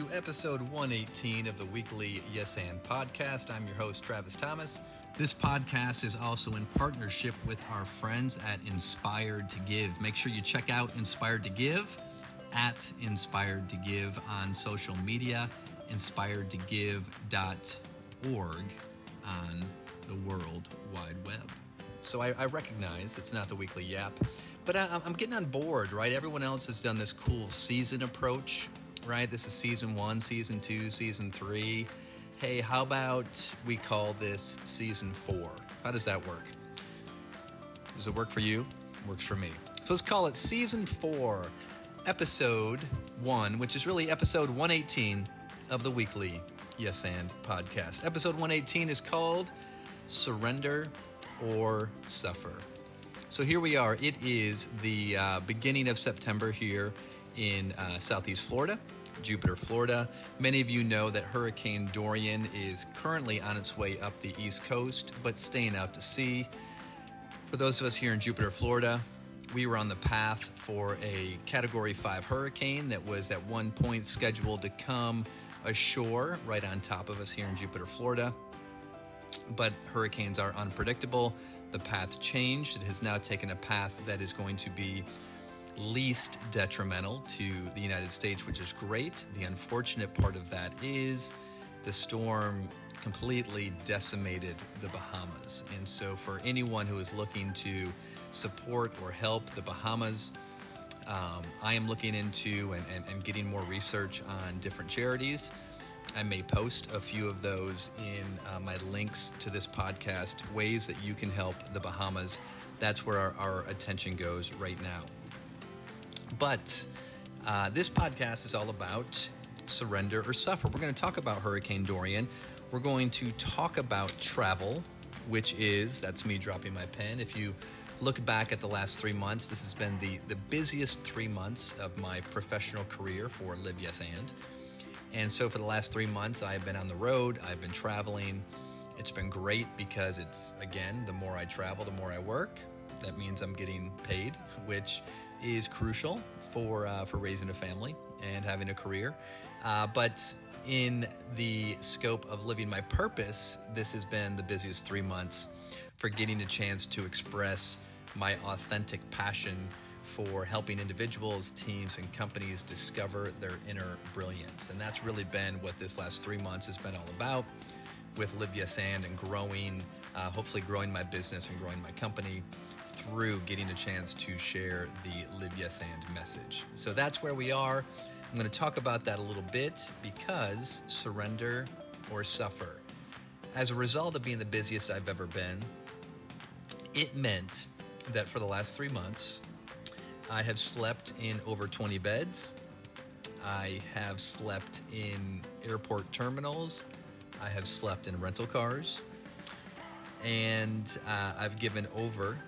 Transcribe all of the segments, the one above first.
to episode 118 of the weekly Yes and podcast. I'm your host, Travis Thomas. This podcast is also in partnership with our friends at Inspired to Give. Make sure you check out Inspired to Give at Inspired to Give on social media, inspiredtogive.org on the World Wide Web. So I, I recognize it's not the weekly yap, but I, I'm getting on board, right? Everyone else has done this cool season approach, right? This is season one, season two, season three. Hey, how about we call this season four? How does that work? Does it work for you? Works for me. So let's call it season four, episode one, which is really episode 118 of the weekly Yes and podcast. Episode 118 is called Surrender or Suffer. So here we are. It is the uh, beginning of September here in uh, Southeast Florida, Jupiter, Florida. Many of you know that Hurricane Dorian is currently on its way up the East Coast, but staying out to sea. For those of us here in Jupiter, Florida, we were on the path for a Category 5 hurricane that was at one point scheduled to come ashore right on top of us here in Jupiter, Florida. But hurricanes are unpredictable. The path changed. It has now taken a path that is going to be least detrimental to the United States, which is great. The unfortunate part of that is the storm completely decimated the Bahamas. And so, for anyone who is looking to support or help the Bahamas, um, I am looking into and, and, and getting more research on different charities. I may post a few of those in uh, my links to this podcast, ways that you can help the Bahamas. That's where our, our attention goes right now. But uh, this podcast is all about surrender or suffer. We're going to talk about Hurricane Dorian. We're going to talk about travel, which is, that's me dropping my pen. If you look back at the last three months, this has been the, the busiest three months of my professional career for Live Yes and. And so for the last three months, I've been on the road, I've been traveling. It's been great because it's, again, the more I travel, the more I work. That means I'm getting paid, which is crucial for, uh, for raising a family and having a career. Uh, but in the scope of living my purpose, this has been the busiest three months for getting a chance to express my authentic passion for helping individuals, teams, and companies discover their inner brilliance. And that's really been what this last three months has been all about with Live Yes and and growing, uh, hopefully growing my business and growing my company through getting a chance to share the Live Yes and message. So that's where we are. I'm going to talk about that a little bit because surrender or suffer. As a result of being the busiest I've ever been, it meant that for the last three months, I have slept in over 20 beds. I have slept in airport terminals. I have slept in rental cars. And uh, I've given over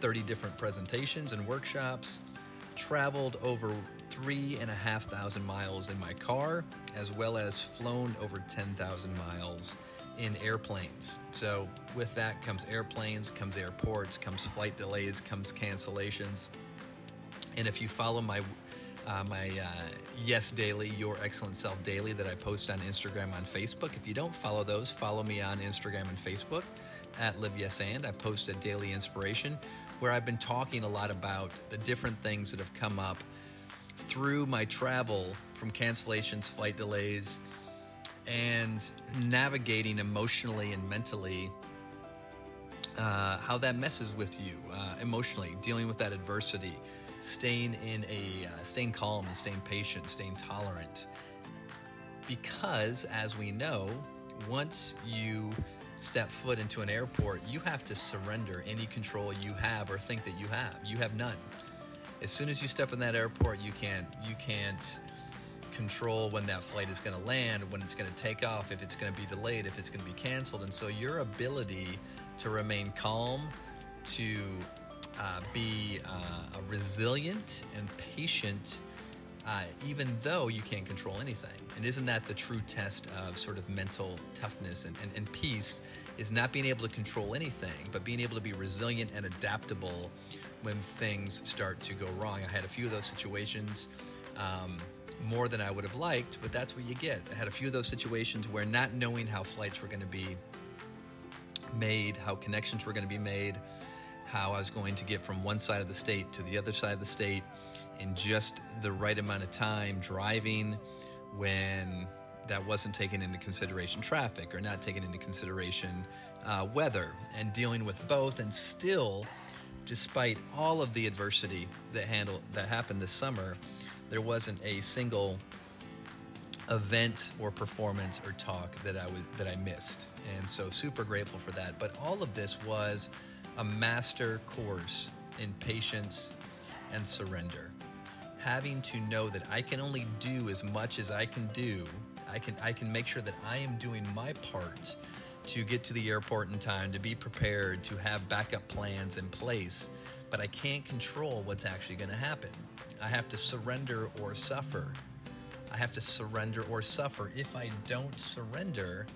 30 different presentations and workshops, traveled over three and a half thousand miles in my car, as well as flown over 10,000 miles in airplanes. So, with that comes airplanes, comes airports, comes flight delays, comes cancellations. And if you follow my uh, my uh, Yes Daily, Your Excellent Self Daily that I post on Instagram on Facebook. If you don't follow those, follow me on Instagram and Facebook at Live Yes and. I post a daily inspiration where I've been talking a lot about the different things that have come up through my travel from cancellations, flight delays, and navigating emotionally and mentally uh, how that messes with you uh, emotionally, dealing with that adversity, staying in a uh, staying calm and staying patient, staying tolerant. Because as we know, once you step foot into an airport, you have to surrender any control you have or think that you have. You have none. As soon as you step in that airport, you can't you can't control when that flight is going to land, when it's going to take off, if it's going to be delayed, if it's going to be canceled. And so your ability to remain calm, to uh, be uh, resilient and patient, uh, even though you can't control anything. And isn't that the true test of sort of mental toughness and, and, and peace? Is not being able to control anything, but being able to be resilient and adaptable when things start to go wrong. I had a few of those situations. Um, more than I would have liked, but that's what you get. I had a few of those situations where not knowing how flights were going to be made, how connections were going to be made, how I was going to get from one side of the state to the other side of the state in just the right amount of time driving when that wasn't taken into consideration traffic or not taken into consideration uh, weather and dealing with both and still despite all of the adversity that handled that happened this summer there wasn't a single event or performance or talk that I was that I missed. And so super grateful for that. But all of this was a master course in patience and surrender having to know that I can only do as much as I can do I can I can make sure that I am doing my part to get to the airport in time, to be prepared, to have backup plans in place, but I can't control what's actually going to happen. I have to surrender or suffer. I have to surrender or suffer. If I don't surrender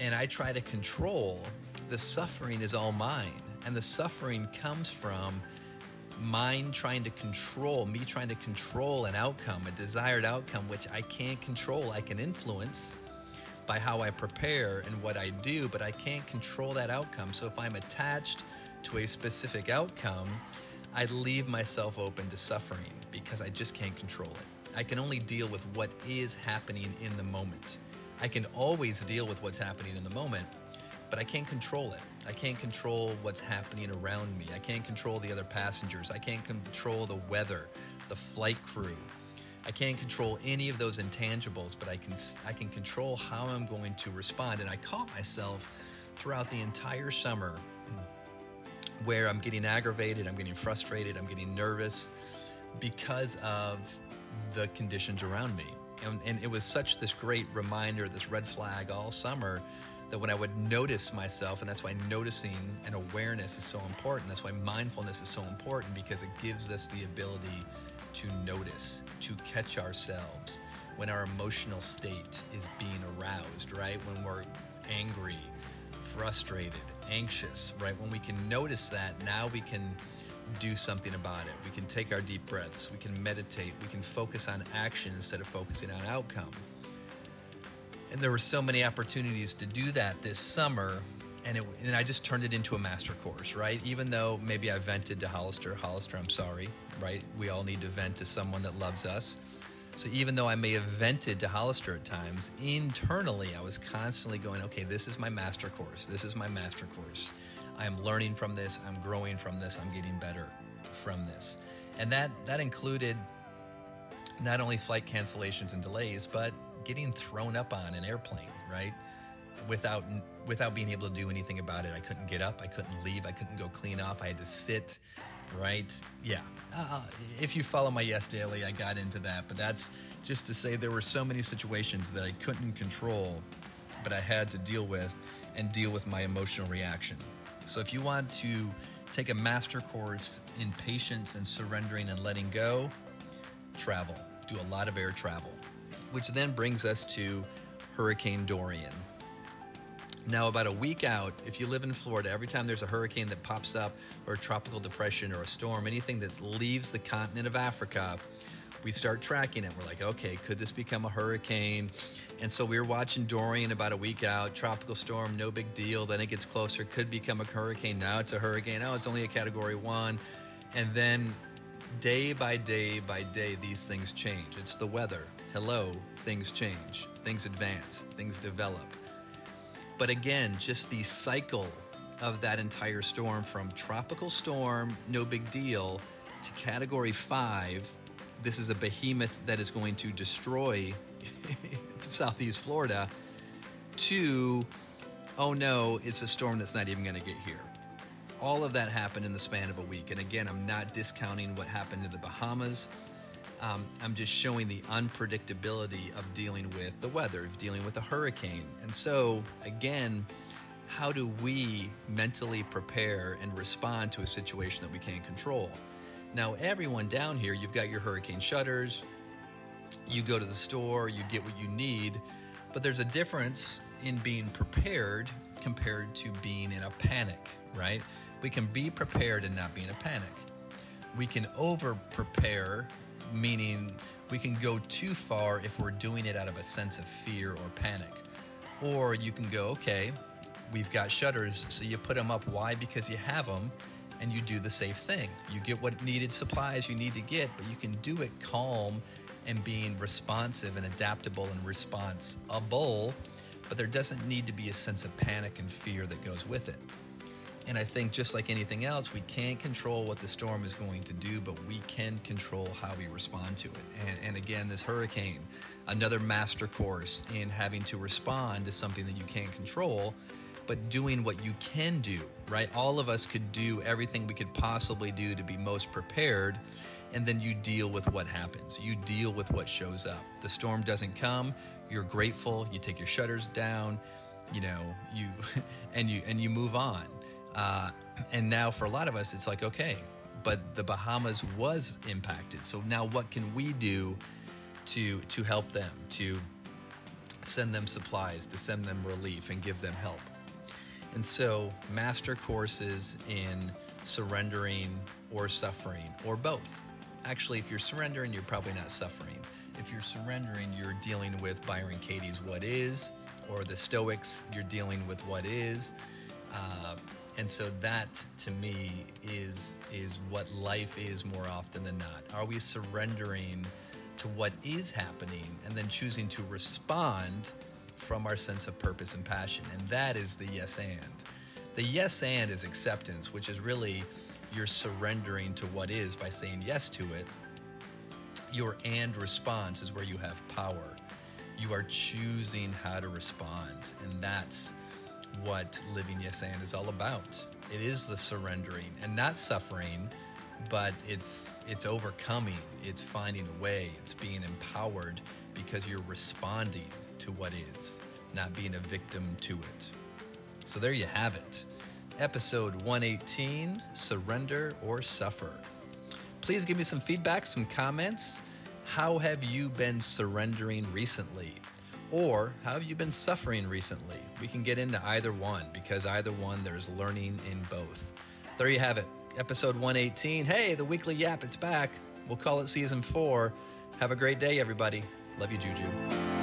and I try to control, the suffering is all mine. And the suffering comes from mind trying to control, me trying to control an outcome, a desired outcome, which I can't control. I can influence by how I prepare and what I do, but I can't control that outcome. So if I'm attached to a specific outcome, I leave myself open to suffering because I just can't control it. I can only deal with what is happening in the moment. I can always deal with what's happening in the moment, but I can't control it. I can't control what's happening around me. I can't control the other passengers. I can't control the weather, the flight crew. I can't control any of those intangibles, but I can I can control how I'm going to respond. And I caught myself throughout the entire summer hmm, where I'm getting aggravated, I'm getting frustrated, I'm getting nervous because of the conditions around me. And, and it was such this great reminder, this red flag all summer that when I would notice myself, and that's why noticing and awareness is so important. That's why mindfulness is so important because it gives us the ability to notice, to catch ourselves when our emotional state is being aroused, right? When we're angry, frustrated, anxious, right? When we can notice that, now we can do something about it. We can take our deep breaths, we can meditate, we can focus on action instead of focusing on outcome. And there were so many opportunities to do that this summer. And, it, and I just turned it into a master course, right? Even though maybe I vented to Hollister, Hollister, I'm sorry, right? We all need to vent to someone that loves us. So even though I may have vented to Hollister at times, internally I was constantly going, okay, this is my master course. This is my master course. I am learning from this. I'm growing from this. I'm getting better from this. And that that included not only flight cancellations and delays, but getting thrown up on an airplane, right? Without without being able to do anything about it. I couldn't get up. I couldn't leave. I couldn't go clean off. I had to sit, right? Yeah. Uh, if you follow my Yes Daily, I got into that. But that's just to say there were so many situations that I couldn't control, but I had to deal with and deal with my emotional reaction. So if you want to take a master course in patience and surrendering and letting go, travel. Do a lot of air travel which then brings us to Hurricane Dorian. Now, about a week out, if you live in Florida, every time there's a hurricane that pops up, or a tropical depression, or a storm, anything that leaves the continent of Africa, we start tracking it. We're like, okay, could this become a hurricane? And so we were watching Dorian about a week out, tropical storm, no big deal. Then it gets closer, could become a hurricane. Now it's a hurricane. Oh, it's only a category one. And then day by day by day, these things change. It's the weather hello, things change, things advance, things develop. But again, just the cycle of that entire storm from tropical storm, no big deal, to category five, this is a behemoth that is going to destroy Southeast Florida, to, oh no, it's a storm that's not even going to get here. All of that happened in the span of a week. And again, I'm not discounting what happened in the Bahamas um, I'm just showing the unpredictability of dealing with the weather, of dealing with a hurricane. And so, again, how do we mentally prepare and respond to a situation that we can't control? Now, everyone down here, you've got your hurricane shutters, you go to the store, you get what you need, but there's a difference in being prepared compared to being in a panic, right? We can be prepared and not be in a panic. We can over prepare meaning we can go too far if we're doing it out of a sense of fear or panic. Or you can go, okay, we've got shutters, so you put them up. Why? Because you have them and you do the safe thing. You get what needed supplies you need to get, but you can do it calm and being responsive and adaptable and responsible. But there doesn't need to be a sense of panic and fear that goes with it. And I think just like anything else, we can't control what the storm is going to do, but we can control how we respond to it. And, and, again, this hurricane, another master course in having to respond to something that you can't control, but doing what you can do, right? All of us could do everything we could possibly do to be most prepared. And then you deal with what happens. You deal with what shows up. The storm doesn't come. You're grateful. You take your shutters down, you know, you and you and you move on uh, and now for a lot of us, it's like, okay, but the Bahamas was impacted. So now what can we do to to help them, to send them supplies, to send them relief and give them help? And so master courses in surrendering or suffering or both. Actually, if you're surrendering, you're probably not suffering. If you're surrendering, you're dealing with Byron Katie's What Is, or the Stoics, you're dealing with what is. Uh, and so that to me is is what life is more often than not. Are we surrendering to what is happening and then choosing to respond from our sense of purpose and passion? And that is the yes and. The yes and is acceptance, which is really you're surrendering to what is by saying yes to it. Your and response is where you have power. You are choosing how to respond, and that's what living yes and is all about. It is the surrendering and not suffering, but it's it's overcoming, it's finding a way, it's being empowered because you're responding to what is, not being a victim to it. So there you have it. Episode 118 Surrender or Suffer. Please give me some feedback, some comments. How have you been surrendering recently? Or how have you been suffering recently? We can get into either one because either one, there's learning in both. There you have it. Episode 118. Hey, the weekly yap, it's back. We'll call it season four. Have a great day, everybody. Love you, Juju.